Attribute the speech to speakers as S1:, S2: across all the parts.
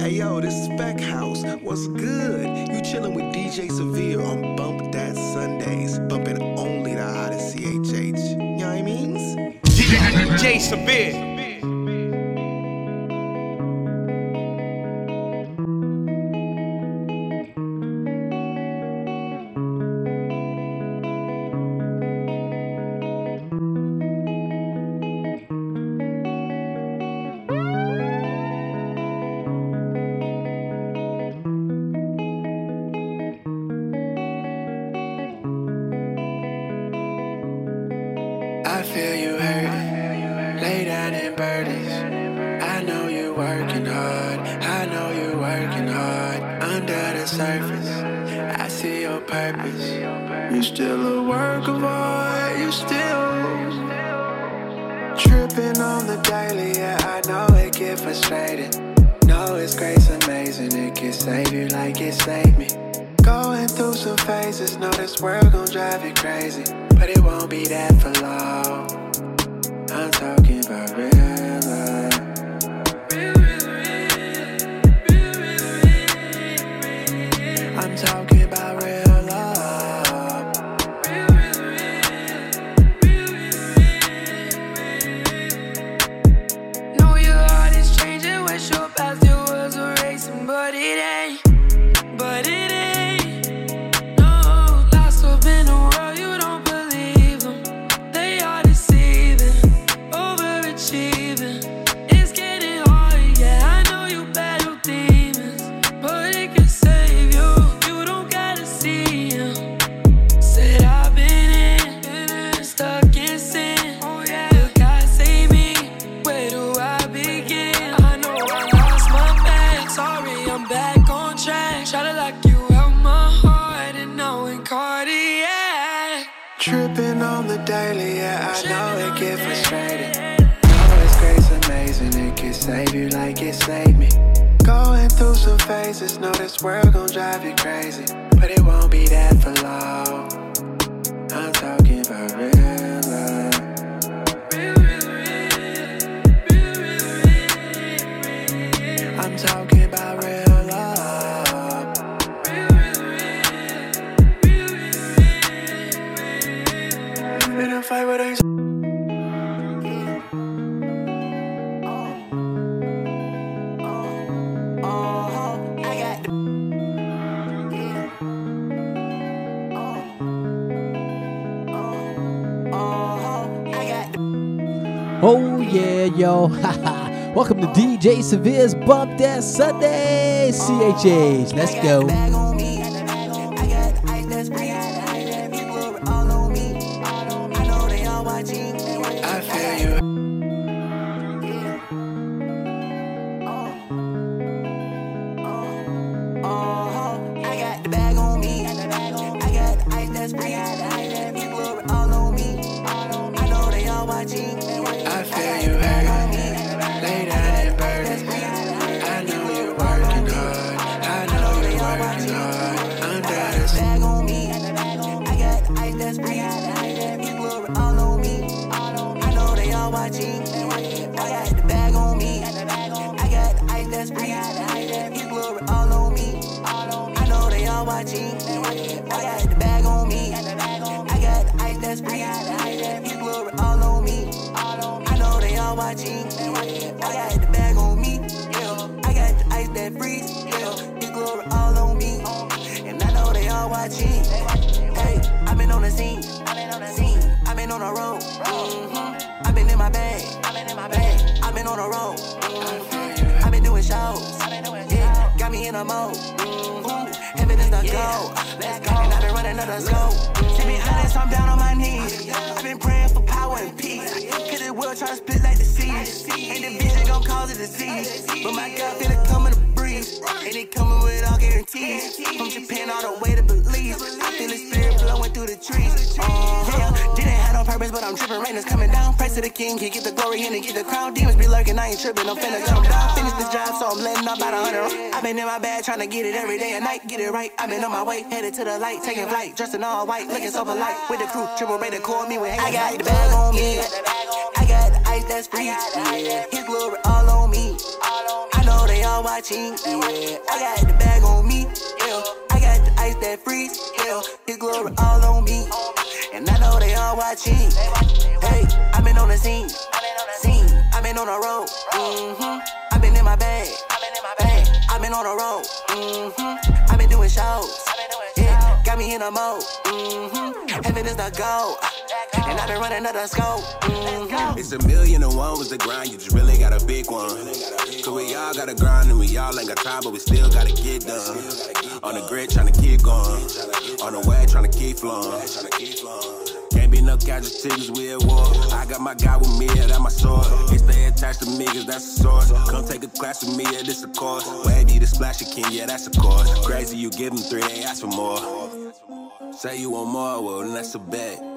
S1: Hey yo, this Spec House. What's good? You chillin' with DJ Severe on Bump That Sundays. Bumping only the hottest CHH. You know what I mean?
S2: DJ Severe.
S3: Welcome to DJ Severe's Bump That Sunday. CHH. Let's go. Know me I don't I know
S4: they are watching, I had the bag on me and
S3: the ice that's free. People all on me. I know
S5: they all.
S3: I got the bag. On me I got the ice that's bringing it, you're working hard. Under the Hey, I've been on the
S6: scene. I've been on the scene. I've been on the road. Mhm. I've been in my bag. I've been on the road. Mhm. I've been doing shows. Yeah, got me in a mode. Mhm. Heaven is the goal. Let's go. And I've been running the scope. To be honest, I'm down on my knees. I've been praying for power and peace. Cause the world try to split like the seas. And the vision gon' cause a disease. But my God feel it coming breeze. And it coming with all guarantees. From Japan all the way to Belize. I feel the spirit blowing through the trees. Uh, yeah, didn't have no purpose, but I'm tripping. Rain is coming down. Praise to the king, he get the glory and he get the crown. Demons be lurking, I ain't tripping. I'm finna jump down. Finish the job, so I'm letting up about a hundred. I've been in my bag trying to get it every day and night. Get it right. I've been on my way, headed to the light, taking flight, dressed in all white, looking so polite. With the crew, triple rated, call me when I got the bag on me. I got the ice that's free. His glory all on me. I know they all watching. Yeah, I got the bag on me. Yeah, I got the ice that freeze. Yeah, his glory all on me. And I know they all watching. Hey, i been on the scene. Scene, i been on the road. Mm-hmm. i been in my bag. Bag, i been on the road. Mm-hmm. i been doing shows. Yeah, got me in a mode. Mm-hmm. Heaven is the goal. And i been running another scope. Mm-hmm.
S1: It's a million and one was the grind, you just really got a big one. Cause we all gotta grind and we all ain't got time, but we still gotta get done. On the grid, trying to keep going. On the way, trying to keep flowing. Can't be no casualties, we at war. I got my guy with me, yeah, that's my sword. They stay attached to me, cause that's the source. Come take a class with me, yeah, this a course. Wavy, the splashy king, yeah, that's a course. Crazy, you give them three, they ask for more. Say you want more, well, then that's a bet.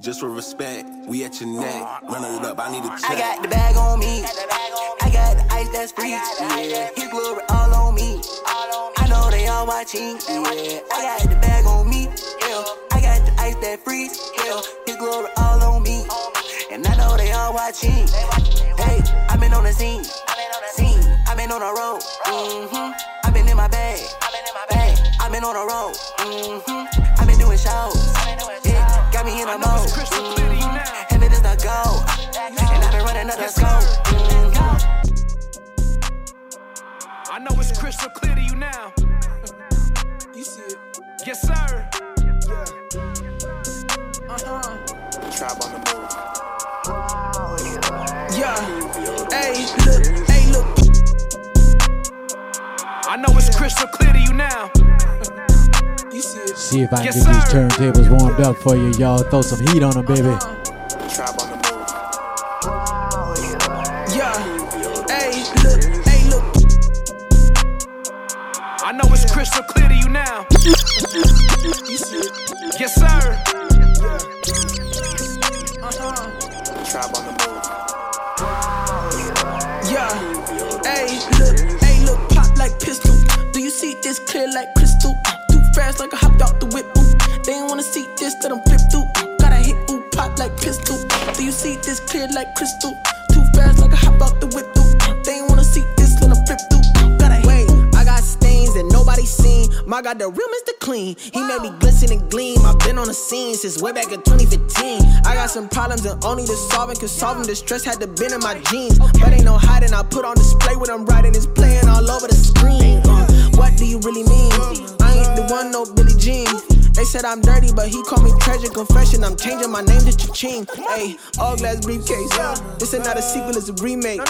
S1: Just for respect, we at your neck. Run it up, I need a check.
S6: I got the bag on me. I got the ice that's free. Yeah, his glory all on me. I know they all watching. Yeah, I got the bag on me. Yeah, I got the ice that freeze. Yeah, his glory all on me. And I know they all watching. Hey, i been on the scene. Scene, i been on the road. Mm-hmm. i been in my bag. Bag, i been on the road. Mm-hmm. i been doing shows. Yeah, got me in a mode. Mm-hmm. And it is the goal. And i been running another scope. Mm-hmm.
S2: I know it's crystal clear to you now.
S7: You see it.
S2: Yes, sir.
S7: Uh-huh.
S1: Tribe on the move.
S7: Yeah. Hey, look, hey, look.
S2: I know it's crystal clear to you now.
S7: You see
S5: if I can
S2: Yes,
S5: get these turntables warmed up for you, y'all. Throw some heat on them, baby.
S1: Tribe on the move.
S7: Yeah. Hey, look, hey, look.
S2: I know it's crystal clear to you now.
S7: You see it.
S2: Yes, sir.
S7: Uh-huh.
S1: Tribe on the
S7: fast like I hopped out the whip. Ooh. They ain't wanna see this that I'm flipped through. Gotta hit ooh pop like pistol. Do you see this clear like crystal? Too fast like I hop out the whip. Ooh. They ain't wanna see this that I'm flipped through. Gotta hit, Wait, ooh. I got stains that nobody seen. My God, the real Mr. Clean. He wow. made me glisten and gleam. I've been on the scene since way back in 2015. I got some problems and only the solving can solve them. The stress had to been in my jeans, but ain't no hiding. I put on display what I'm writing. It's playing all over the screen. Uh, what do you really mean? Uh, 41, no Billie Jean. They said I'm dirty, but he called me treasure confession. I'm changing my name to Cha-Ching. Hey, all glass briefcase. This ain't not a sequel, it's a remake.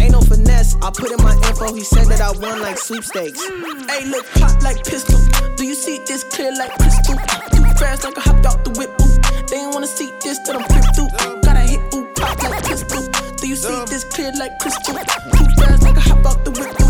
S7: Ain't no finesse. I put in my info. He said that I won like sweepstakes. Hey, look hot like pistol. Do you see this clear like crystal? Too fast like I hopped out the whip. Ooh. They ain't wanna see this that I'm flipped through. Gotta hit ooh pop like pistol. Do you see this clear like crystal? Too fast like I hopped out the whip. Ooh.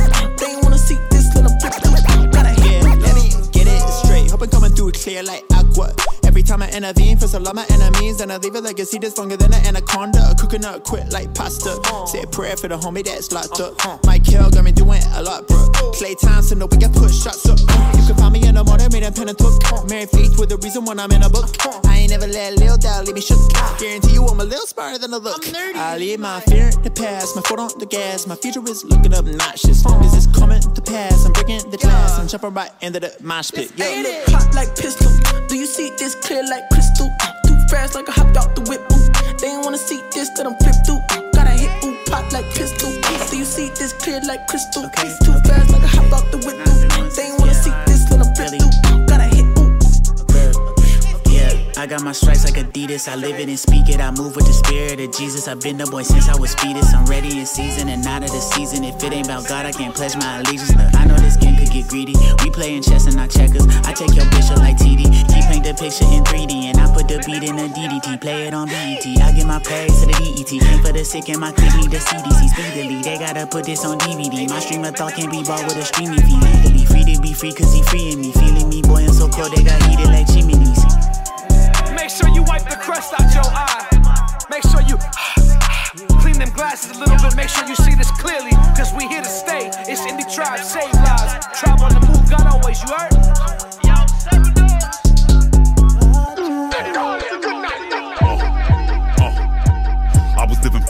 S8: Hope I'm coming through clear like aqua. Every time I intervene, for a lot my enemies, and I leave a legacy that's longer than an anaconda. A up quit like pasta. Say a prayer for the homie that's locked up. Mike Hill got me doing a lot, bro. Klay Thompson, no, we can push shots up. You can find me in the morning, made a pen and took. Married faith with the reason when I'm in a book. I ain't never let a Lil down, leave me shook. Guarantee you I'm a little smarter than I look. I leave my fear in the past, my foot on the gas. My future is looking obnoxious. Is this coming to pass? I'm breaking the glass. I'm jumping right into the mosh pit. Yo.
S7: Pop like pistol. Do you see this clear like crystal? Too fast like I hopped out the whip. Ooh. They ain't wanna see this that I'm flip through. Gotta hit, ooh, pop like pistol. Do you see this clear like crystal? Too fast like I hopped out the whip. Ooh. They ain't wanna see this that I'm flip through. Gotta hit, ooh.
S9: Yeah, I got my stripes like Adidas. I live it and speak it. I move with the spirit of Jesus. I've been the boy since I was fetus. I'm ready in season and out of the season. If it ain't about God, I can't pledge my allegiance. Look, I know this game get greedy. We playing chess and not checkers. I take your picture like TD. He paint the picture in 3D and I put the beat in the DDT. Play it on BET. I get my pay to the DET. Came for the sick and my clip need the CDC speedily. They gotta put this on DVD. My stream of thought can't be bought with a streaming fee. Legally free to be free cause he freeing me. Feeling me, boy, I'm so cold they got heated like chimneys.
S2: Make sure you wipe the crust out your eye. Make sure you them glasses a little bit. Make sure you see this clearly, cause we here to stay. It's Indie Tribe, save lives. Tribe on the move, God always, you heard?
S10: I was living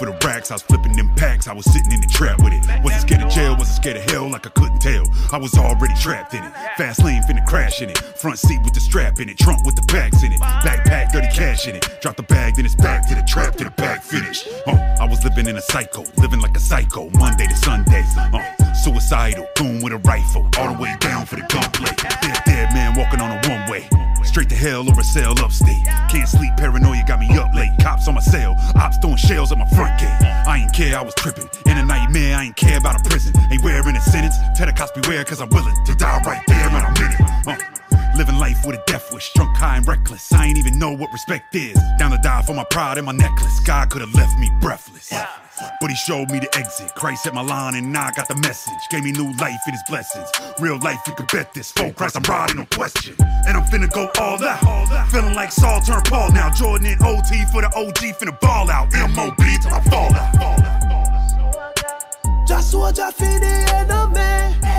S10: for the racks, I was flipping them packs. I was sitting in the trap with it. Wasn't scared of jail, wasn't scared of hell like I couldn't tell. I was already trapped in it. Fast lane finna crash in it. Front seat with the strap in it. Trunk with the packs in it. Backpack, dirty cash in it. Drop the bag, then it's back to the trap to the bag finish. Uh, I was living in a cycle, living like a psycho. Monday to Sunday. Uh, suicidal, boom with a rifle. All the way down for the gunplay. Dead, dead man walking on a one way. Straight to hell or a cell upstate. Can't sleep, paranoia got me up late. Cops on my cell, ops throwing shells at my front gate. I ain't care, I was tripping. In a nightmare, I ain't care about a prison. Ain't wearing a sentence. Tell the cops beware, cause I'm willing to die right there in a minute. Uh, living life with a death wish, drunk, high, and reckless. I ain't even know what respect is. Down to die for my pride and my necklace. God could have left me breathless. But he showed me the exit. Christ at my line, and now I got the message. Gave me new life and his blessings. Real life, you can bet this. Full Christ, I'm riding, no question. And I'm finna go all out. Feeling like Saul turned Paul now. Jordan and OT for the OG, finna ball out. MOB till I fall out.
S11: Just watch I feed the enemy.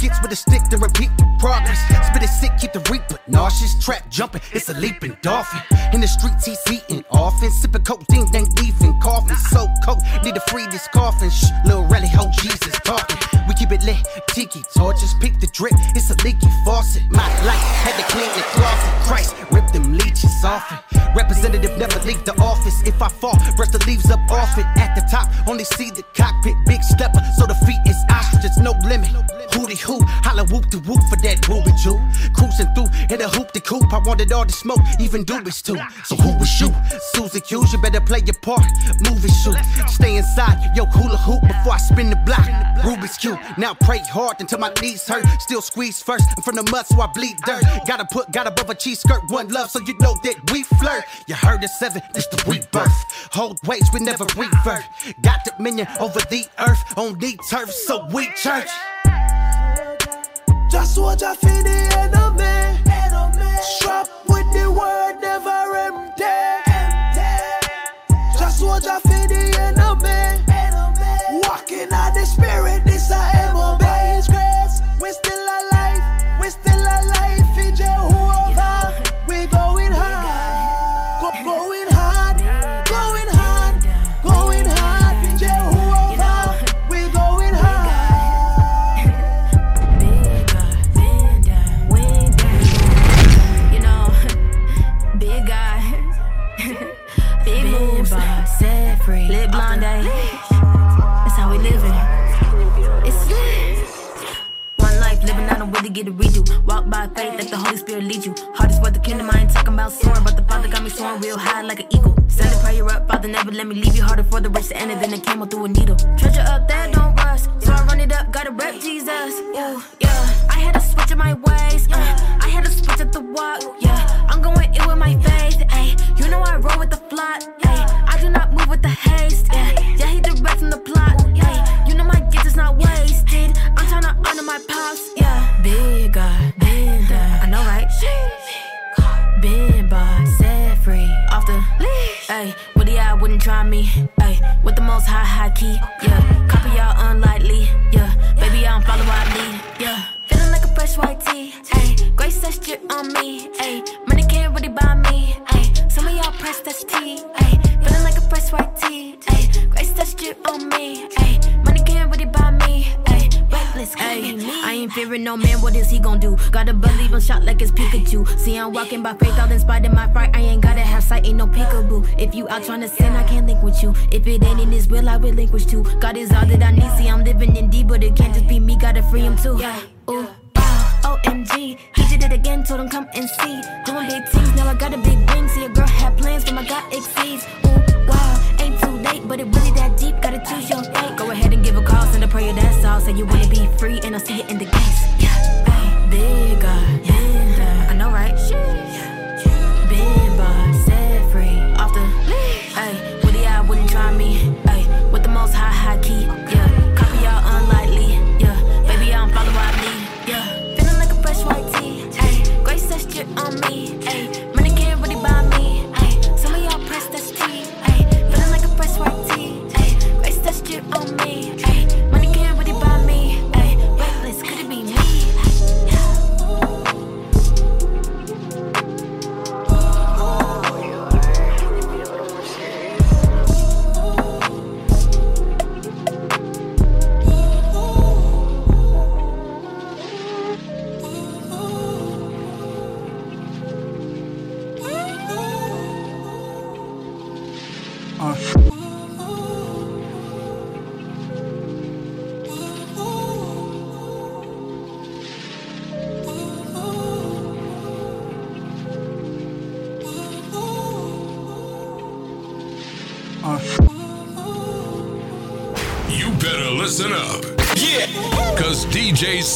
S12: Skits with a stick to repeat the progress. Spit it sick, keep the reaper nauseous. Trap jumping, it's a leaping dolphin. In the streets, he's eating often. Sipping codeine, ain't leaving coffin. So cold, need to free this coffin. Shh, little rally, ho, Jesus talking. We keep it lit, tiki torches, peek the drip. It's a leaky faucet. My life had to clean the closet. Christ, rip them leeches off it. Representative never leave the office. If I fall, brush the leaves up off it. At the top, only see the cockpit. Big stepper, so the feet is ostriches, no limit. Hoo, holla whoop de whoop for that booby Jew. Cruising through in a hoop de coop. I wanted all the smoke, even doobies too. So who was you? Susie Q's, you better play your part. Movie shoot, stay inside, yo hula hoop before I spin the block. Rubik's Cube, now pray hard until my knees hurt. Still squeeze first, I'm from the mud so I bleed dirt. Gotta put God above a cheese skirt, one love, so you know that we flirt. You heard the seven, this the rebirth. Hold weights, we never revert. Got dominion over the earth, on the turf, so we church.
S11: Just watch I feed the enemy. Strap with the word, never empty. Just watch I feed the enemy. Walking on the spirit,
S13: let me leave you. Harder for the race to enter than a camel through a needle. Walking by faith, all inspired in my fright. I ain't gotta have sight, ain't no peekaboo. If you out trying to sin, I can't link with you. If it ain't in his will, I relinquish too. God is all that I need. See, I'm living in D, but it can't just be me. Gotta free him too. Yeah, ooh. Ah, wow, OMG, he did it again, told him come and see. Doing big things, now I got a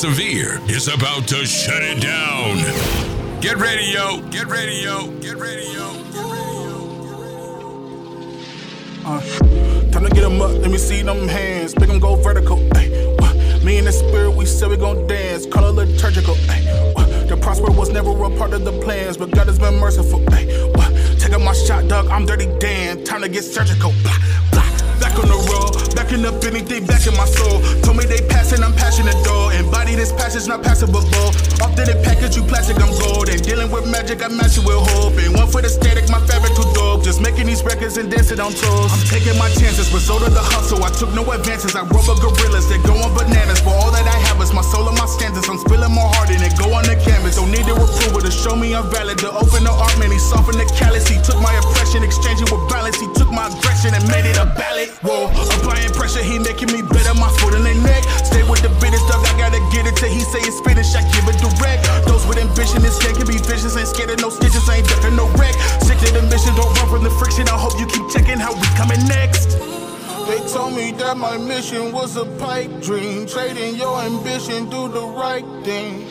S14: Severe is about to shut it down. Get ready, yo. Get ready, yo. Get ready, yo.
S15: Uh, time to get them up, let me see them hands. Make them go vertical. Ay, uh, me and the spirit, we said we gon' dance. Call it liturgical. Ay, uh, the prosper was never a part of the plans, but God has been merciful. Ay, uh, take up my shot, dog. I'm dirty Dan. Time to get surgical. Blah, road, backing up anything back in my soul. Told me they passing, I'm passionate though. Embody this passage, not passable. Authentic package, you plastic, I'm gold. And dealing with magic, I match it with hope. And one for the static, my fabric too dope. Just making these records and dancing on toes. I'm taking my chances, result of the hustle. I took no advances. I rub a gorillas, they're going bananas. For all that I my soul and my standards. I'm spilling my heart in it, go on the canvas. Don't need a approval to show me I'm valid. To open the art, man, he softened the callous. He took my oppression, exchanging with balance. He took my aggression and made it a ballad. Whoa, applying pressure, he making me better. My foot in the neck. Stay with the bitter stuff, I gotta get it till he say it's finished. I give it direct. Those with ambition, this skin can be vicious. Ain't scared of no stitches, ain't ducking no wreck. Sick to the mission, don't run from the friction. I hope you keep checking how we coming next. They told me that my mission was a pipe dream. Trading your ambition, do the right thing.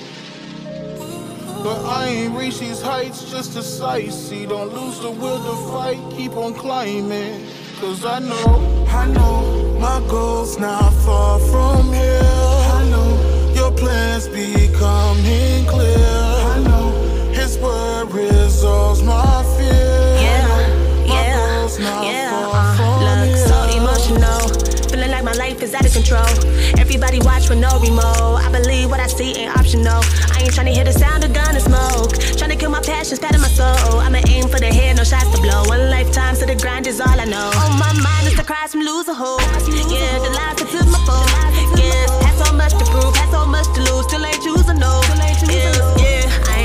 S15: But I ain't reached these heights just to sightsee. Don't lose the will to fight, keep on climbing. Cause I know, I know my goals not far from here. I know your plans becoming clear. I know his word resolves my fear.
S16: Yeah, yeah, yeah. Is out of control. Everybody watch with no remote. I believe what I see ain't optional. I ain't trying to hear the sound of gun and smoke. Trying to kill my passion, stat in my soul. I'ma aim for the head, no shots to blow. One lifetime, so the grind is all I know. On my mind is the cries from lose a hope. Yeah, the lies that my phone. Yeah, had so much to prove, had so much to lose. Still ain't choosing no.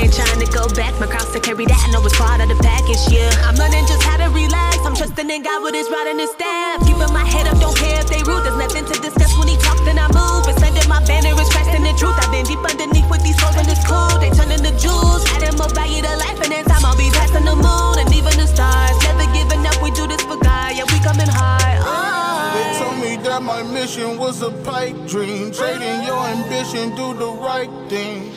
S16: Ain't trying to go back. My cross to carry that. I know it's part of the package. Yeah, I'm learning just how to relax. I'm trusting in God with His rod and His staff. Keeping my head up, don't care if they rude. There's nothing to discuss when He talk, then I move. It's my banner is Christ the truth. I've been deep underneath with these souls and it's cool. They turn into jewels. Adding more value to life, and in time I'll be passing the moon and even the stars. Never giving up. We do this for God. Yeah, we coming. Oh.
S15: They told me that my mission was a pipe dream. Trading your ambition, do the right thing.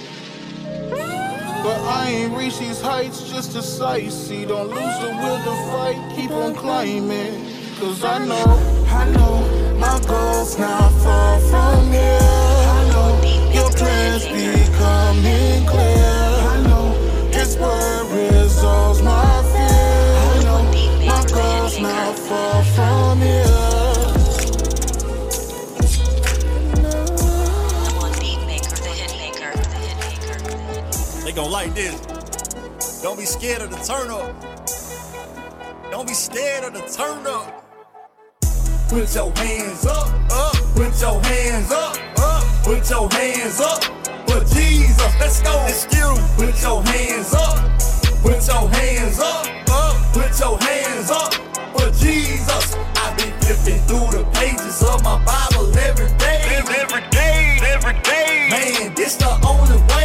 S15: But I ain't reached these heights just to sightsee. Don't lose the will to fight, keep on climbing. Cause I know, I know my goals not far from here. I know your plans becoming clear.
S17: They gon' like this. Don't be scared of the turn up. Don't be scared of the turn up. Put your hands up, up. Put your hands up, up. Put your hands up for Jesus. Let's go. Excuse. Put your hands up. Put your hands up, up. Put your hands up for Jesus. I be flipping through the pages of my Bible every day. Every day, every day. Man, this the only way.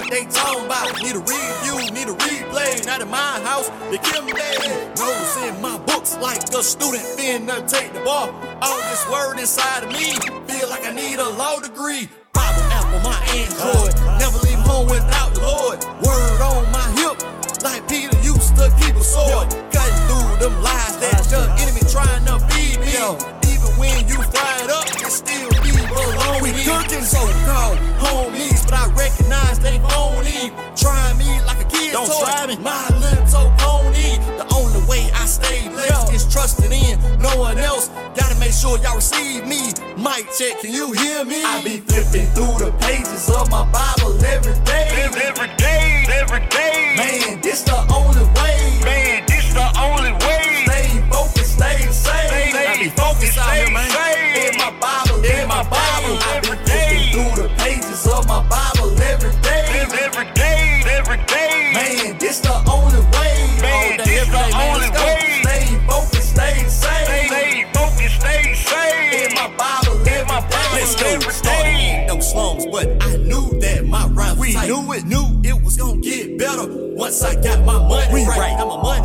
S17: What they talking about. Need a review, need a replay. Not in my house, they kill me dead. Notes in my books like a student finna take the bar. All this word inside of me, feel like I need a law degree. Bible app on my Android, never leave home without the Lord. Word on my hip, like Peter used to keep a sword. Cutting through them lies that the enemy trying to feed me. Even when you fried up, it still be below we cooking so-called homies, but I recognize they phony. Trying me like a kid Don't toy. try me. My little pony. The only way I stay blessed is trusting in no one else. Gotta make sure y'all receive me. Mic check, can you hear me? I be flipping through the pages of my Bible every day. Once I got my money right, I'm my money.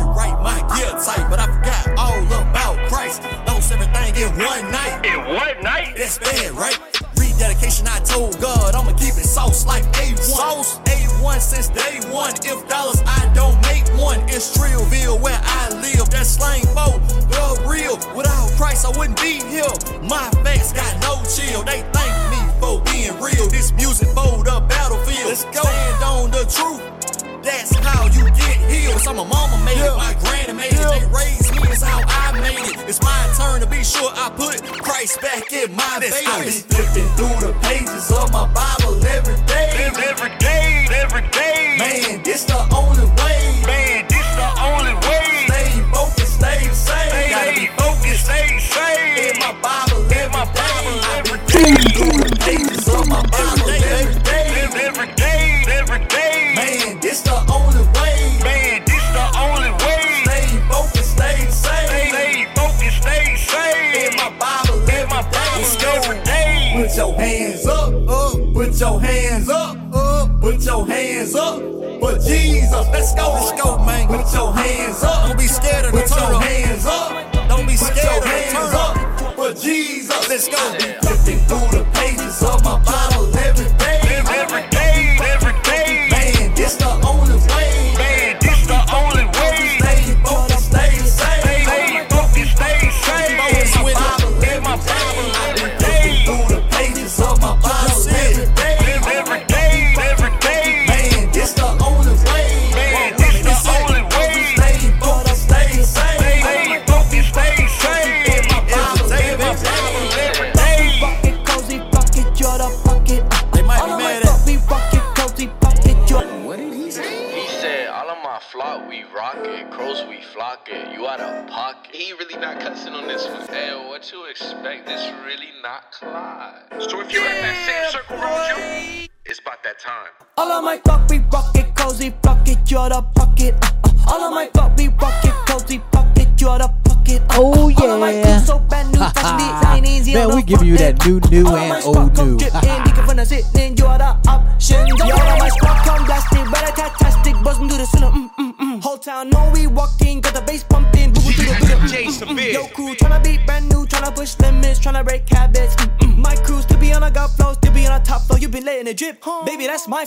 S17: Jesus. Let's go.
S18: Yeah.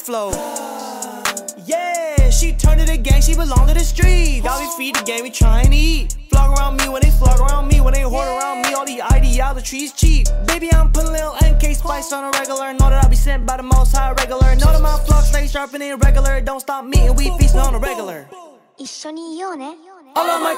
S19: flow. Yeah, she turned to the gang, she belong to the street. Y'all be feed the game, we tryin' to eat. Flock around me when they flock around me, when they hoard around me, all the ideologies cheap. Baby, I'm putting little NK spice on a regular. Know that I be sent by the most high regular. Know that my flock stay sharp and regular. Don't stop me and we feastin' on a regular. All of my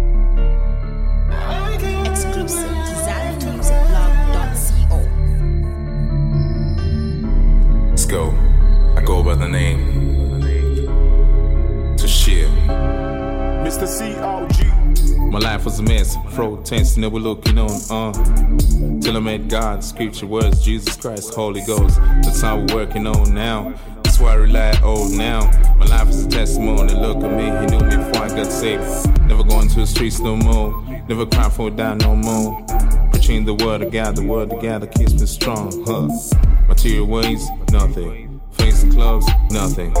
S19: the
S15: COG.
S20: My life was a mess, fro tense, never looking on. Uh, till I met God, scripture words, Jesus Christ, Holy Ghost. That's how we're working on now. That's why I rely on now. My life is a testimony. Look at me, He knew me before I got saved. Never going to the streets no more. Never cry for a dime no more. Preaching the word of God, the word of God that keeps me strong. Huh? Material ways, nothing. Chains and clubs, nothing.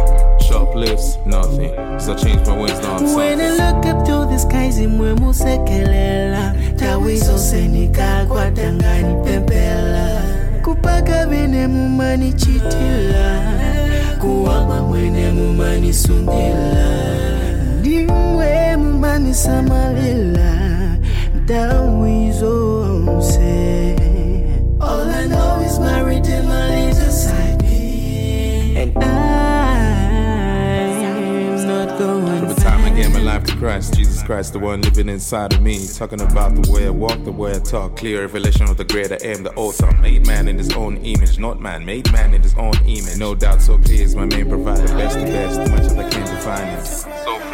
S20: Sharp lifts, nothing. So I change my ways, now I'm.
S11: When I look up to the skies, imwe musekelela. Tawizo senikagwa dangani pempela. Kupaga bene mumani chitila. Kuwama mwene mumani sundila. Dimwe mumani samalila. Tawizo. All I know is married and I'm not going
S20: From the time I gave my life to Christ, Jesus Christ, the one living inside of me. Talking about the way I walk, the way I talk. Clear revelation of the greater aim, the author. Made man in his own image, not man. Made man in his own image. No doubt so clear is my main provider. Best the best, much as I can define it. So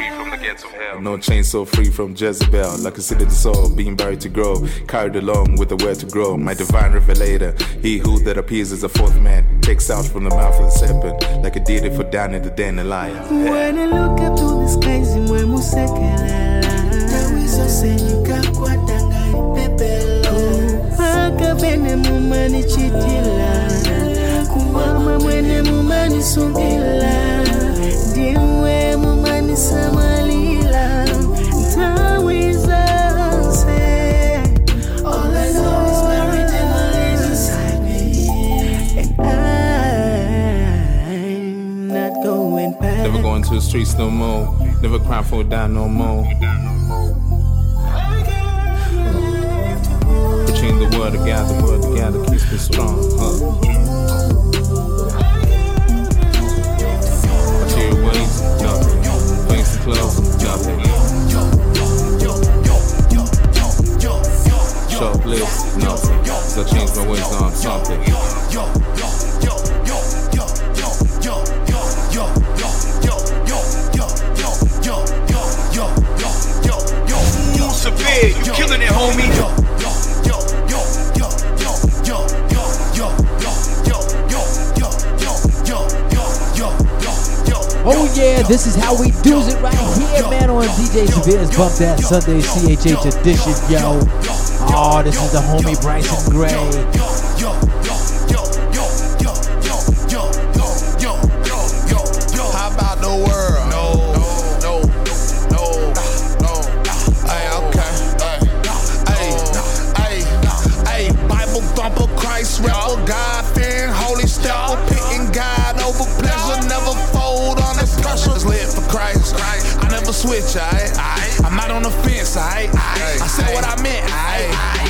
S20: gates of hell. No chain so free from Jezebel. Like a city to soul, being buried to grow. Carried along with the word to grow. My divine revelator. He who that appears as a fourth man. Takes out from the mouth of the serpent. Like a did it for down in the den of lion.
S11: When I look up to the skies mwe musekelela tawisoseyika kwadanga ipepelo mpaka pene mumanichitila kumwama mwene mumanisungila ndiwe mumanisamalila
S20: to the streets no more. Never cry for a dime no more. Between the of God, the word that keeps me strong. Huh? Material ways, nothing. Fancy clothes, nothing. Sharp lips, nothing. So I changed my ways on something.
S2: You killing it, homie.
S5: Oh yeah, this is how we do it right here, man, on DJ Severe's Bump That Sunday CHH edition, yo. Oh, this is the homie Bryson Gray.
S21: Switch, I, I'm not on the fence, I, I said what I meant, I.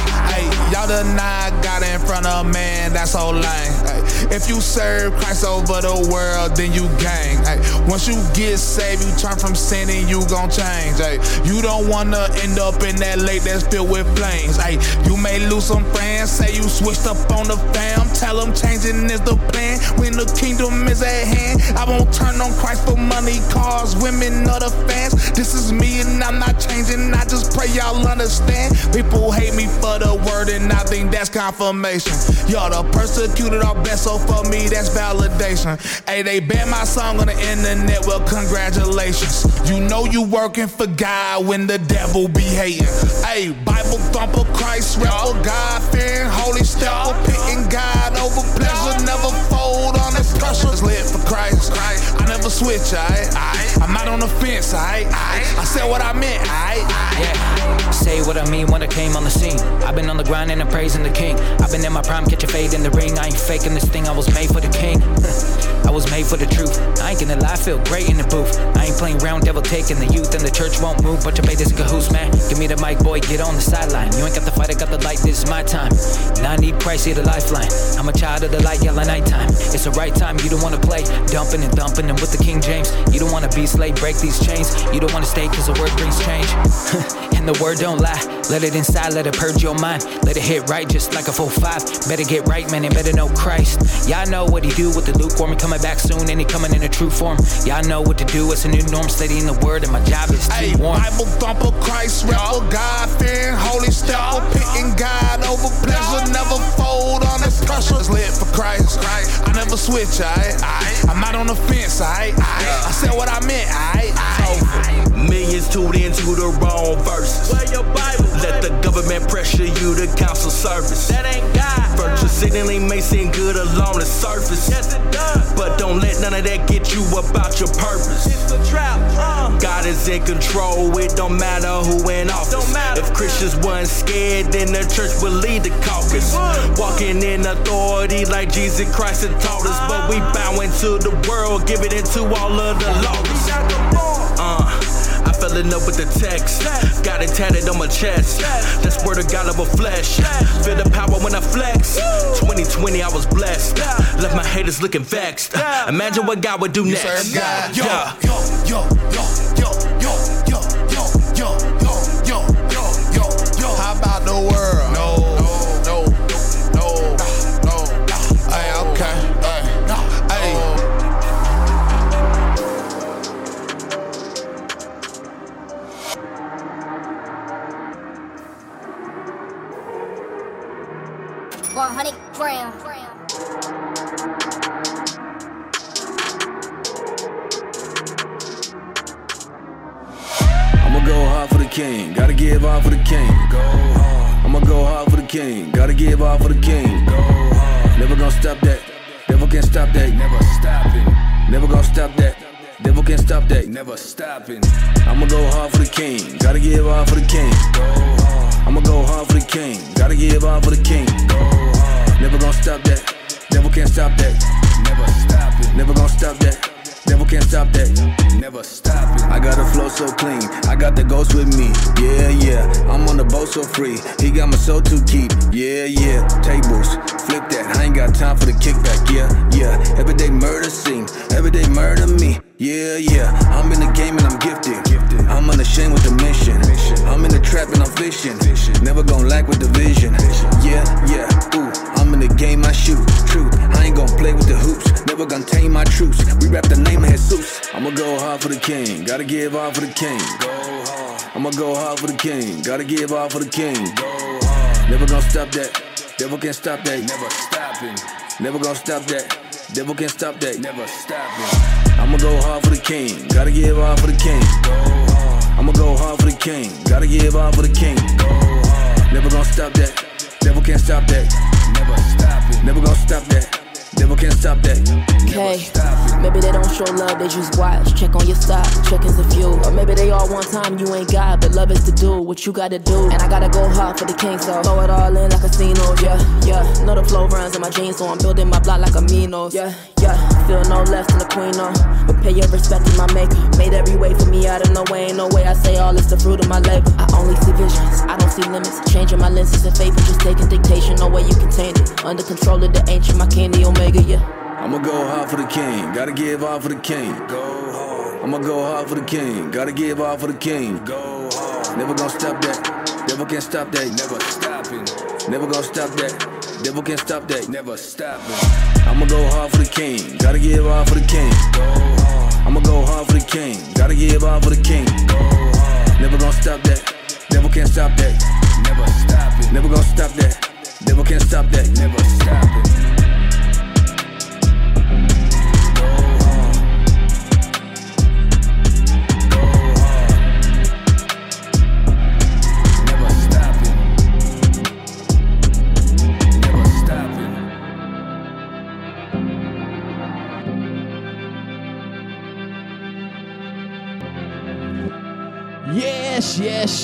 S21: Y'all deny God in front of man, that's so lame. Ay, if you serve Christ over the world, then you gang. Ay, once you get saved, you turn from sinning, you gon' change. Ay, you don't wanna end up in that lake that's filled with flames. Ay, you may lose some friends, say you switched up on the fam. Tell them changing is the plan when the kingdom is at hand. I won't turn on Christ for money, cars, women, or the fans. This is me and I'm not changing. I just pray y'all understand. People hate me for the word, and I think that's confirmation. Y'all the persecuted are best, so for me that's validation. Hey, they ban my song on the internet. Well, congratulations. You know you working for God when the devil be hating. Hey, Bible thumper, Christ rapper, God fearing, holy stepper, picking God over pleasure, never fold It's lit for Christ. I never switch, I, I, I'm not on the fence, I, I, I said what I meant, I,
S22: Yeah. Say what I mean when I came on the scene. I've been on the grind and I'm praising the king. I've been in my prime, catch a fade in the ring. I ain't faking this thing, I was made for the king. I was made for the truth. I ain't gonna lie, feel great in the booth. I ain't playing round, devil taking the youth, and the church won't move. But you pay this cahoots, man. Give me the mic, boy, get on the sideline. You ain't got the fight, I got the light, this is my time. And I need Christ, here the lifeline. I'm a child of the light, yellow nighttime. It's the right time, you don't wanna play. Dumping and dumping and with the King James. You don't wanna be slave, break these chains. You don't wanna stay, cause the word brings change. and the word don't lie. Let it inside, let it purge your mind. Let it hit right just like a full five. Better get right, man, and better know Christ. Y'all know what he do with the lukewarm. He coming back soon, and he coming in a true form. Y'all know what to do. It's a new norm, studying the word, and my job is to
S21: Hey,
S22: warm.
S21: Bible thumper, Christ rapper, God fearing, holy stepper, picking God over pleasure, never fold on switch, I'm not on the fence, I, said what I meant, I.
S23: Millions tuned into the wrong verses. Where your Bible? Let the government pressure you to cancel service. That ain't God. Virtue signaling may seem good along the surface. Yes, it does. But don't let none of that get you about your purpose. It's the trap. Uh. God is in control. It don't matter who in office. Don't matter. If Christians weren't scared, then the church would lead the caucus. Walking in authority like Jesus Christ had taught us. But we bowing to the world, giving it to all of the lawless. Fell in love with the text. Got it tatted on my chest. That's word of God of a flesh. Feel the power when I flex. 2020, I was blessed. Left my haters looking vexed. Imagine what God would do next.
S21: Yo, yo, yo, yo,
S24: hard for the king. Go hard. I'ma go hard for the king, gotta give hard for the king. Go hard. Never gonna stop that, devil can't stop that. Never stopping. Never gonna stop that. Devil can't stop that, never stopping. I'ma go hard for the king, gotta give hard for the king. Go hard. I'ma go hard for the king, gotta give hard for the king. Go hard. Never gonna stop that, devil can't stop that. Never stopping. Never gonna stop that. Devil can't stop that. Never stop it. I got a flow so clean. I got the ghost with me. Yeah, yeah. I'm on the boat so free. He got my soul to keep. Yeah, yeah. Tables. Flip that. I ain't got time for the kickback. Yeah, yeah. Everyday murder scene. Everyday murder me. Yeah, yeah. I'm in the game and I'm gifted. I'm unashamed with the mission. I'm in the trap and I'm fishing. Never gonna lack with the vision. Yeah, yeah. Ooh. I'm in the game, I shoot. Truth. I ain't gonna play with the hoops. Never gonna tame my troops. We rap the name of Jesus. I'ma go hard for the king. Gotta give hard for the king. I'ma go hard for the king. Gotta give hard for the king. Never gonna stop that. Devil can't stop that. Never stopping. Never gonna stop that. Devil can't stop that. Never stopping. I'ma go hard for the king. Gotta give hard for the king. Go hard. I'ma go hard for the king. Gotta give hard for the king. Go hard. Never gonna stop that. Devil can't stop that. Never stopping. Never gonna stop that. Devil can't stop that.
S7: Okay, maybe they don't show love, they just watch. Check on your stock, check is a few. Or maybe they all one time, you ain't God, but love is to do what you gotta do. And I gotta go hard for the king, so throw it all in like a casinos, yeah, yeah. Know the flow runs in my jeans, so I'm building my block like a Minos, yeah, yeah. Feel no less than a queen, no. But pay your respect to my maker. Made every way for me out of no way, ain't no way I say all it's the fruit of my labor. I only see visions, I don't see limits. Changing my lenses and faith, just taking dictation, no way you contain it. Under control of the ancient, my candy omega, yeah.
S24: I'ma go hard for the king, gotta give hard for the king. Go hard. I'ma go hard for the king, gotta give hard for the king. Go hard. Never gonna stop that, devil can't stop that. Never stopping. Never gonna stop that, devil can't stop that. Never stopping. I'ma go hard for the king, gotta give hard for the king. Go hard. I'ma go hard for the king, gotta give hard for the king. Go hard. Never gonna stop that, devil can't stop that. Never stopping. Never gonna stop that, devil can't stop that. Never stopping.
S5: Yes,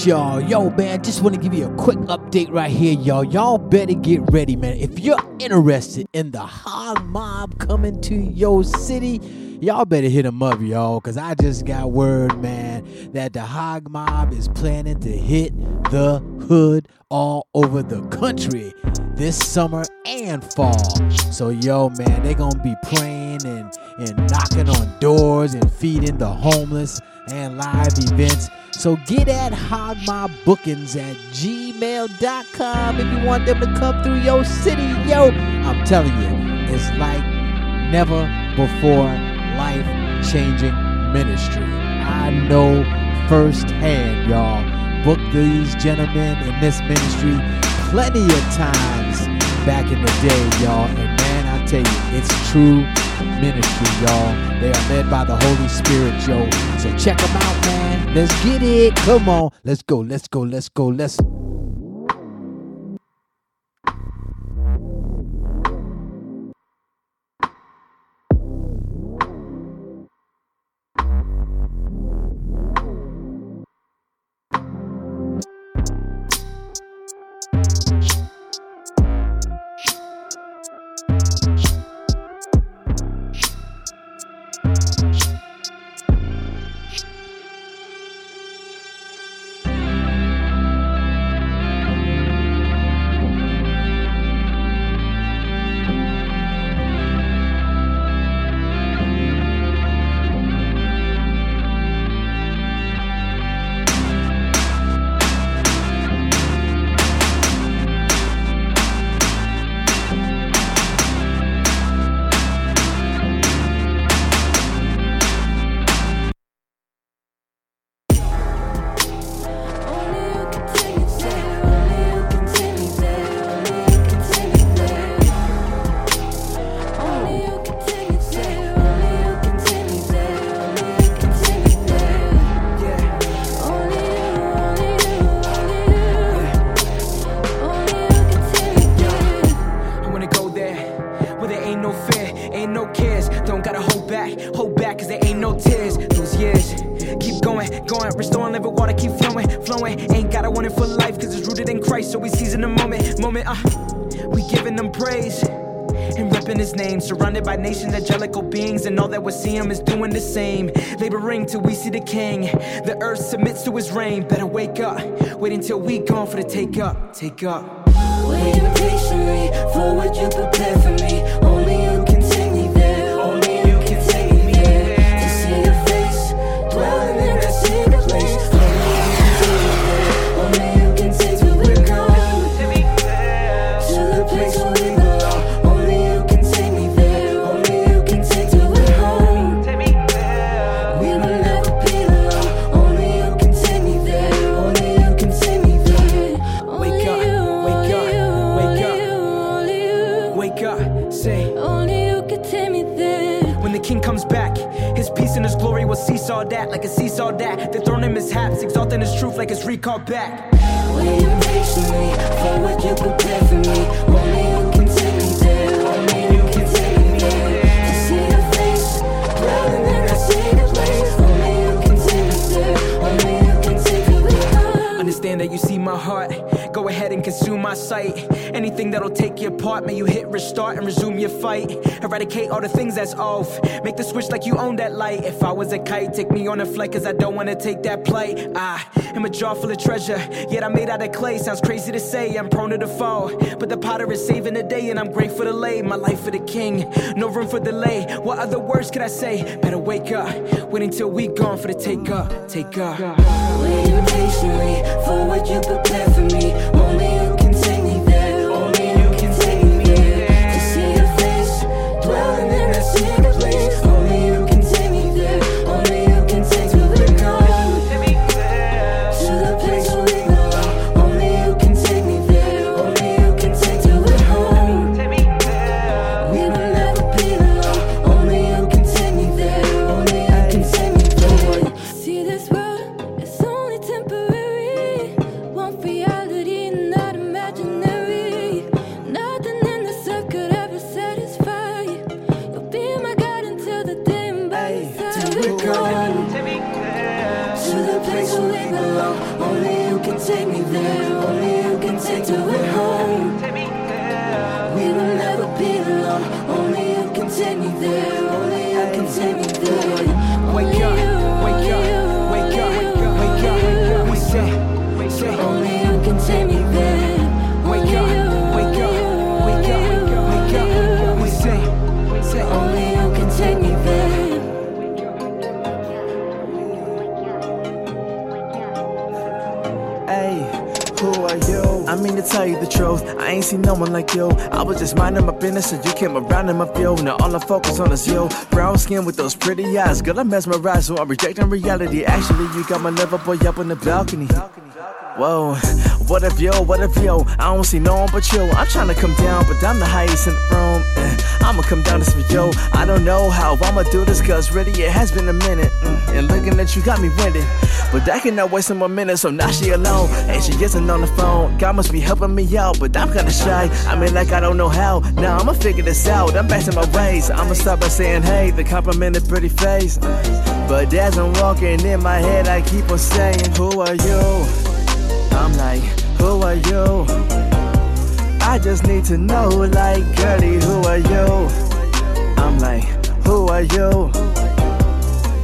S5: y'all. Yo, man, just want to give you a quick update right here, y'all. Y'all better get ready, man. If you're interested in the Hog Mob coming to your city, y'all better hit them up, y'all, because I just got word, man, that the Hog Mob is planning to hit the hood all over the country this summer and fall. So, yo, man, they're going to be praying and, and knocking on doors and feeding the homeless and live events. So get at hogmybookings at gmail.com if you want them to come through your city, yo. I'm telling you, it's like never before life changing ministry. I know firsthand, y'all. Book these gentlemen in this ministry plenty of times back in the day, y'all. And man, I tell you, it's true ministry, y'all. They are led by the Holy Spirit, yo. So check them out, man. Let's get it. Come on. Let's go. Let's go. Let's go. Let's.
S25: We see him is doing the same. Laboring till we see the king. The earth submits to his reign. Better wake up. Wait until we gone for the take up. Take up.
S26: Waiting patiently for what you prepared for me.
S25: Comes back, his peace and his glory will seesaw that, like a seesaw that. They thrown him his hats, exalting his truth like his recall back.
S26: Waiting patiently for what you prepared for me. Only you can take me there. Only you can take me there. To see your face, dwelling in that secret place. Only you can take me there. Only you can take me where
S25: Understand that you see my heart. Ahead and consume my sight. Anything that'll take you apart, may you hit restart and resume your fight. Eradicate all the things that's off. Make the switch like you own that light. If I was a kite, take me on a flight, cause I don't wanna take that plight. Ah, I am a jar full of treasure, yet I'm made out of clay. Sounds crazy to say, I'm prone to the fall. But the potter is saving the day, and I'm grateful to lay my life for the king. No room for delay. What other words could I say? Better wake up. Wait until we gone for the take up. Take up.
S26: Waiting patiently for what you prepared for me. Only
S27: seen no one like you. I was just minding my business and you came around in my view. Now all I focus on is you. Brown skin with those pretty eyes, girl I'm mesmerized, so I'm rejecting reality. Actually, you got my lover boy up on the balcony. Whoa, what if yo, what if yo? I don't see no one but you. I'm trying to come down, but I'm the highest in the room. Eh, I'ma come down this for yo. I don't know how I'ma do this, cause really it has been a minute. Mm, and looking at you got me winded. But I cannot wait some more minutes, so now she alone. And she isn't on the phone. God must be helping me out, but I'm kinda shy. I mean, like I don't know how. Now I'ma figure this out. I'm back to my ways. I'ma start by saying, hey, the complimented pretty face. But as I'm walking in my head, I keep on saying, Who are you? I'm like, who are you? I just need to know, like, girlie, who are you? I'm like, who are you?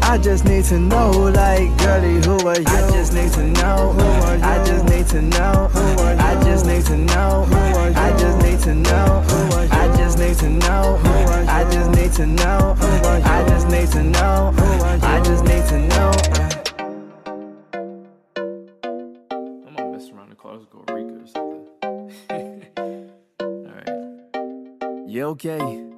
S27: I just need to know, like, girlie, who are you? I just need to know, who are you? I just need to know, who are you? I just need to know, who are you? I just need to know, who are you? I just need to know, who are you? I just need to know, I just need to know, I just need to know. Okay?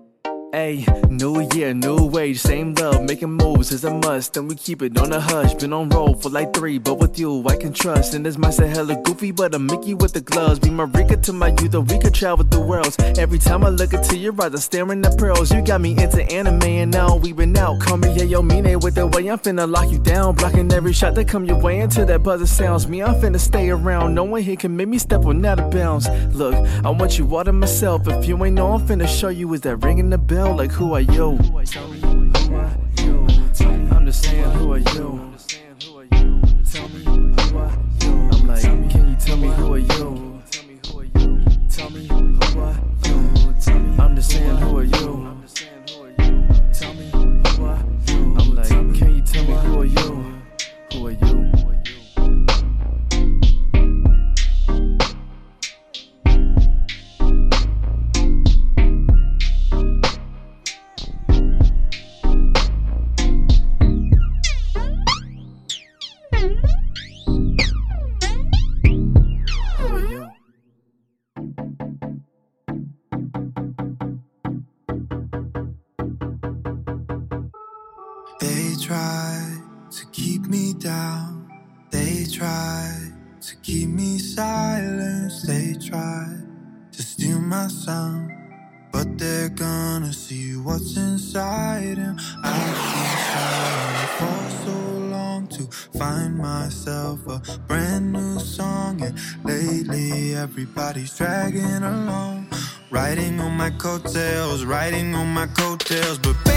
S27: Hey, new year, new wage, same love, making moves is a must, and we keep it on the hush. Been on roll for like three, but with you I can trust. And this might say hella goofy, but I'm Mickey with the gloves. Be my Rika to my youth, or we could travel the worlds. Every time I look into your eyes, I'm staring at pearls. You got me into anime, and now we been out. Call me yeah, yo, Mine with the way I'm finna lock you down, blocking every shot that come your way until that buzzer sounds. Me, I'm finna stay around. No one here can make me step on out of bounds. Look, I want you all to myself. If you ain't know, I'm finna show you is that ringing the bell hell? Like, who are you? Understand who are you? I'm like, can you tell me who are you?
S28: Understand who are you? Who are you? I'm like, can you tell me who are you? Who are you?
S23: Coattails, riding on my coattails But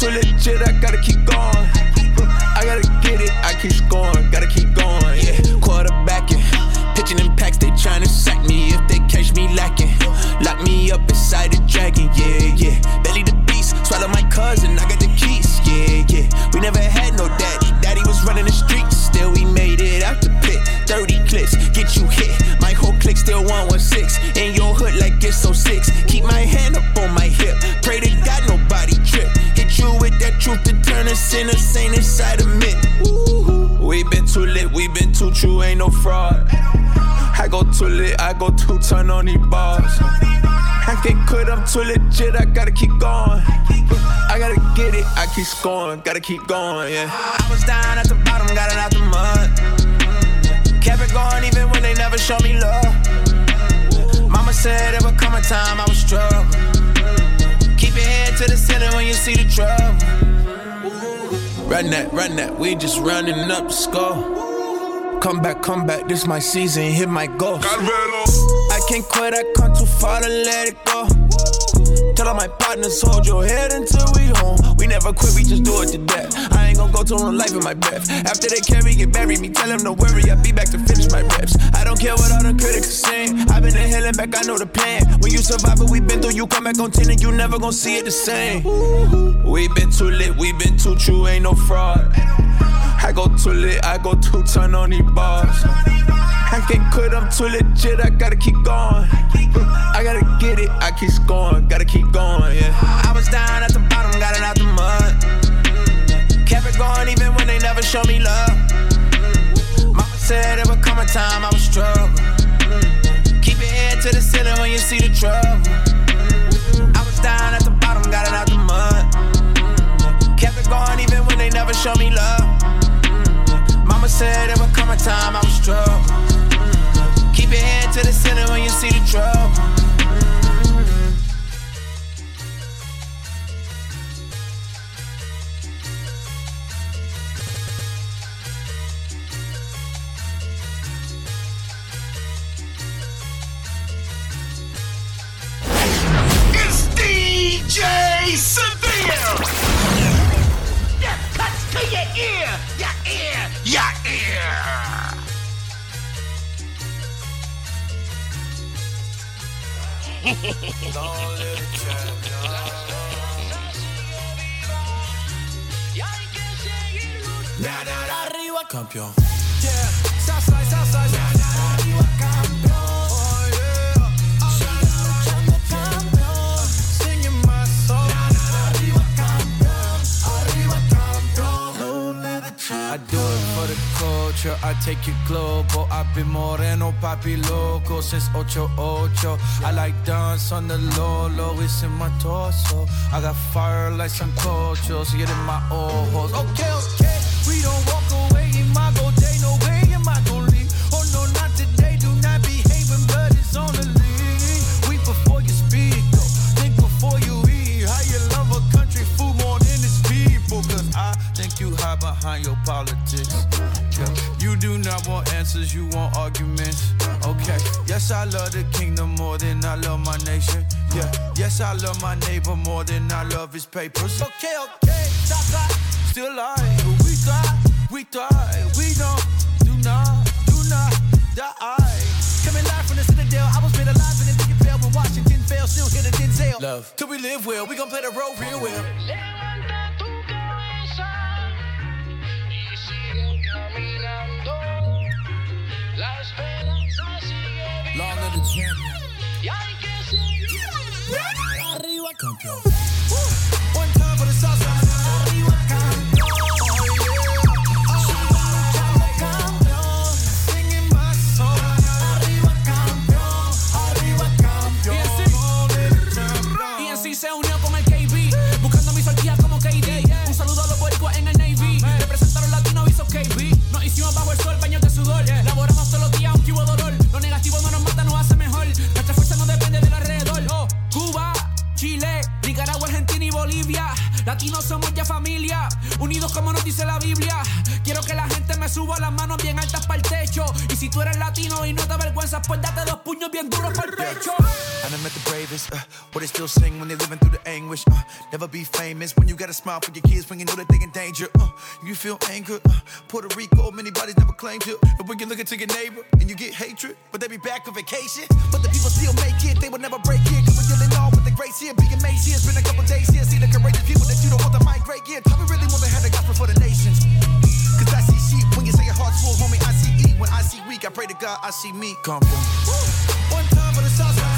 S23: too legit, I fraud. I go too lit, I go too turn on these bars. I can't quit, I'm too legit, I gotta keep going. I gotta get it, I keep scoring, gotta keep going, yeah. I was down at the bottom, got it out the mud. Kept it going even when they never showed me love. Mama said there would come a time I would struggle. Keep your head to the ceiling when you see the trouble. Run that, run that, we just running up the score. Come back, come back, this my season, hit my goals. I can't quit, I come too far to let it go. Tell all my partners, hold your head until we home. We never quit, we just do it to death. I ain't gonna go to no life in my breath. After they carry it, bury me. Tell them no worry, I'll be back to finish my reps. I don't care what all the critics are saying. I've been and back, I know the plan. When you survive what we been through, you come back on 10 and you never gonna see it the same. We been too lit, we been too true, ain't no fraud. I go too lit, I go too turn on these bars. I can't quit, I'm too legit, I gotta keep going. I gotta get it, I keep scoring, show me love. Mama said there would come a time I would struggle. Keep your head to the ceiling when you see the trouble. I was down at the bottom, got it out the mud. Kept it going even when they never show me love. Mama said there would come a time I would struggle.
S24: Keep your head to the center when you see the trouble. Campeón.
S27: I do it for the culture, I take it global. I've been moreno, papi loco since 88. I like dance on the low, low, it's in my torso. I got fire like some cultures, get in my ojos. Okay, okay, your politics. Yeah. You do not want answers, you want arguments. Okay, yes, I love the kingdom more than I love my nation. Yeah, yes, I love my neighbor more than I love his papers. Okay, okay, stop, stop. Still alive, but we thrive, we thrive. We don't, do not, do not die. Coming live from the Citadel, I was made alive in the ticket fail when Washington fell. Still hit a Denzel. Love. Till we live well, we gon' play the role real well.
S24: Long live the champion. Arriba, campeón.
S27: One time for the Southside.
S25: Puños bien duros para el pecho.
S27: And I met the bravest, uh, what they still sing when they living through the anguish. Uh, never be famous when you got a smile for your kids when you know that they in danger. Uh, you feel anger, uh, Puerto Rico, many bodies never claimed it. But when you look into your neighbor and you get hatred, but they be back on vacation. But the people still make it, they will never break it. Cause we're dealing all with the grace here, being amazed here. It's been a couple days here, see the courageous people that you don't want to migrate. Yeah, me really want to have the gospel for the nations. Cause I see sheep when you say your heart's full, homie. When I see weak. I pray to God, I see me. Come on. One time for the. Arriba,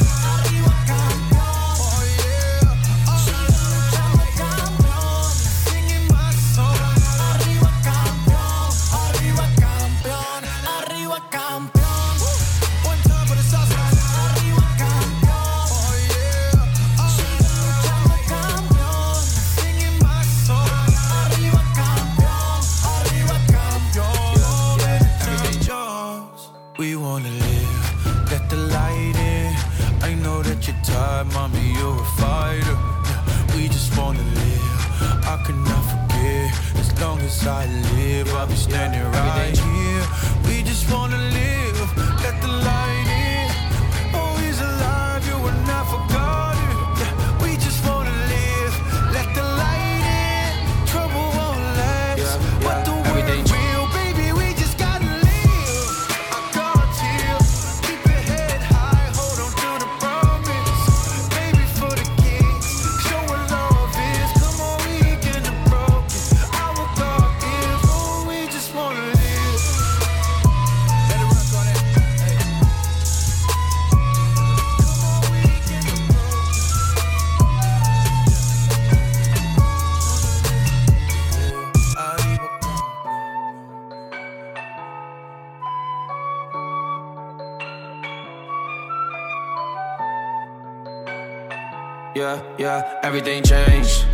S27: everything
S24: changed.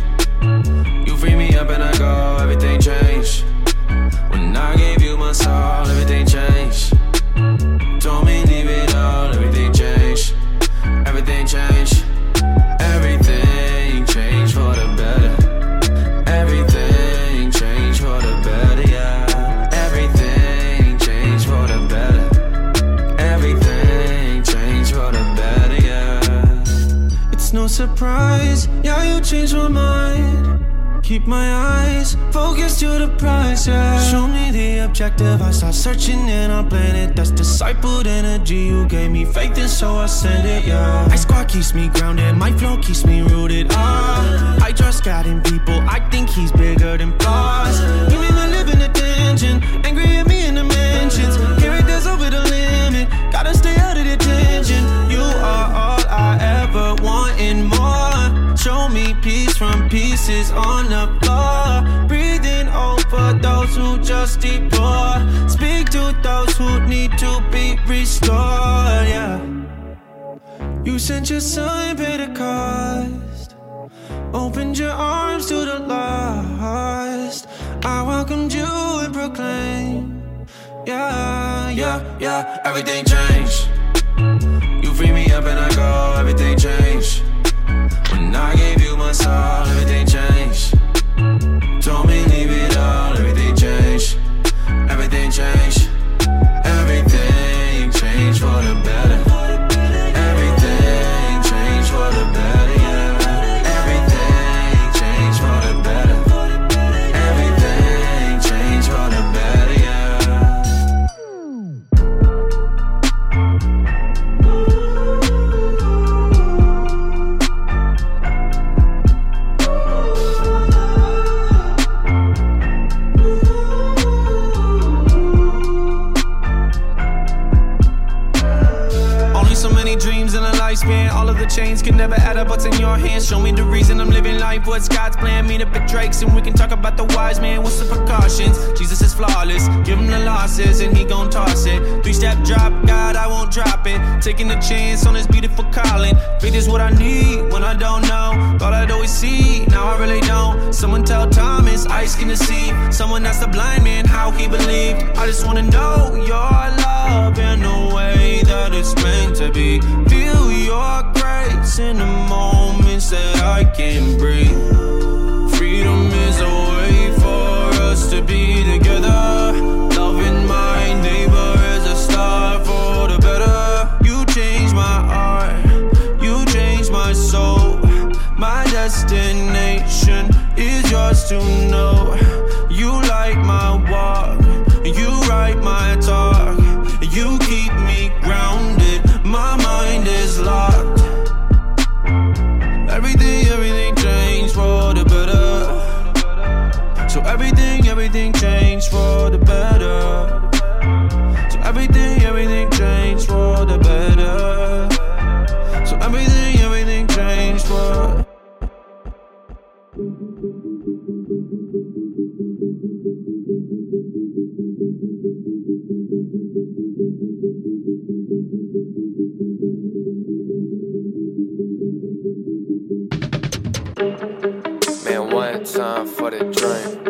S24: Changed my
S29: mind. Keep my eyes focused to the prize, yeah. Show me the objective. I start searching and I blend it. That's discipled energy. You gave me faith, and so I send it, yeah. My squad keeps me grounded. My flow keeps me rooted. Ah, I trust God in people. I think He's bigger than flaws. Made me live in attention. Angry from on the floor. Breathing over those who just deplore. Speak to those who need to be restored. Yeah. You sent your son, pay the cost. Opened your arms to the lost. I welcomed you and proclaimed. Yeah, yeah, yeah.
S30: Everything changed. You free me up and I go, everything changed. When I gave you my soul, everything changed. Told me leave it all, everything changed. Everything changed.
S29: In a lifespan. All of the chains can never add up. What's in your hands? Show me the reason I'm living life. What's God's plan? Meet up at Drake's and we can talk about the wise man. What's the precautions? Jesus is flawless. Give him the losses and he gon' toss it. Three step drop, God, I won't drop it. Taking a chance on this beautiful calling. Faith is what I need when I don't know. Thought I'd always see, now I really don't. Someone tell Thomas, ice can deceive. Someone asked the blind man how he believed. I just wanna know your love in a way that it's meant to be. Feel your grace in the moments that I can breathe. Freedom is a way for us to be together. Loving my neighbor is a start for the better. You changed my heart, you changed my soul. My destination is yours to know. You like my walk, you write my talk. Everything, everything changed for the better. So everything, everything changed for the better. So everything, everything changed for.
S31: Man, one time for the dream,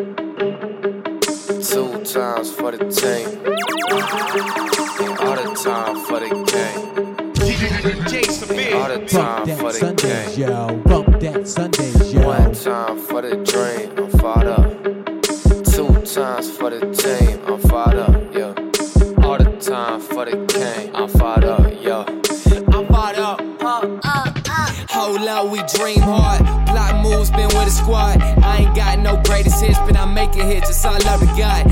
S31: game. All the
S5: Bump
S31: time for the
S5: Sundays,
S31: game.
S5: yo. Bump that Sundays, yo.
S31: One time for the dream, I'm fired up. Two times for the team, I'm fired up, yeah. All the time for the game, I'm fired up, yeah.
S32: I'm fired up. Up, up. Hold up, we dream hard. Block moves, been with a squad. I ain't got no greatest hits, but I make it hit, just all love to God.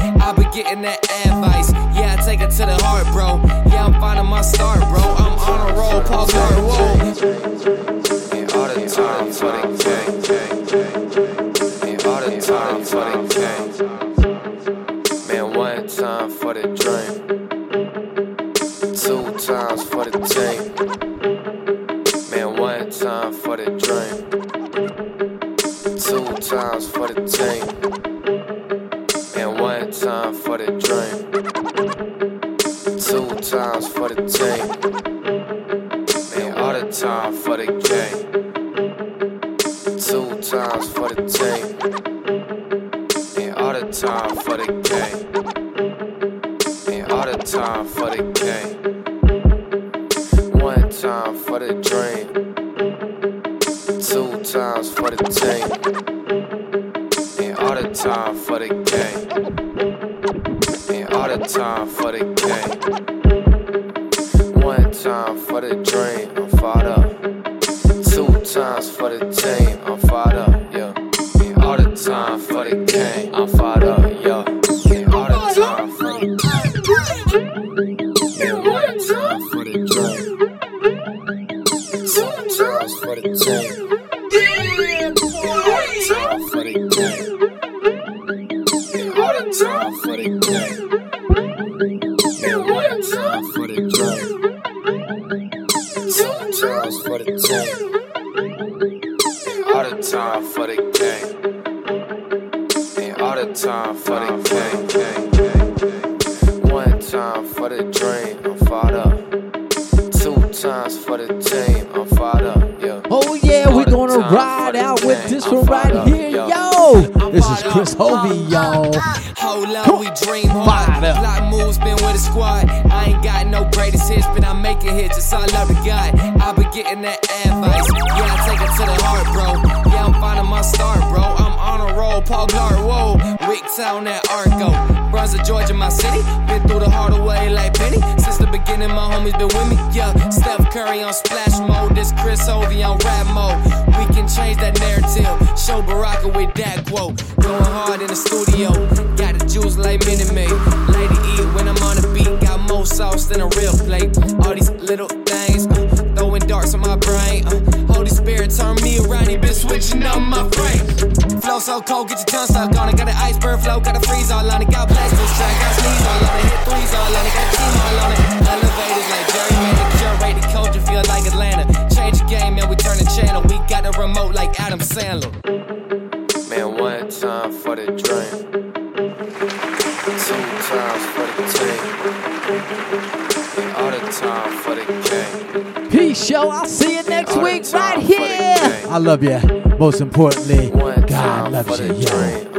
S31: Time for the game. And all the time for the game. One time for the dream, I'm fired up. Two times for the team, I'm fired up, yeah.
S5: Oh yeah, we're gonna ride out with this one right here, yo. This is Chris Hovey, yo.
S32: Hold up, we dream hard. Block moves, been with a squad. I ain't got no greatest hits, but I make it hit, just all love to God. I been getting that advice. Yeah, I take it to the heart, bro. Town, that Arco. Brunswick, Georgia, my city. Been through the hard way like Penny. Since the beginning, my homies been with me. Yeah, Steph Curry on splash mode. This Chris Hovey on rap mode. We can change that narrative. Show Baraka with that quote. Going hard in the studio. Got the juice like Minute Maid. Lady E when I'm on the beat. Got more sauce than a real plate. All these little things. Uh, throwing darts on my brain. Uh, Holy Spirit turn me around. He been switching up my frame. Flow so cold, get your tongue stuck on it. Got an iceberg flow, got a freeze all on it. Got blasters track, got sneeze all on it. Hit threes all on it, got team all on it. Elevators like Jerry Man, curated culture feel like Atlanta. Change the game, man, we turn the channel. We got a remote like Adam Sandler.
S31: Man, one time for the dream. Two times for the team. And all the time for the game.
S5: Peace, show. I'll see you next week right here. I love you. Most importantly, God loves you, yo.
S31: I'm fired up.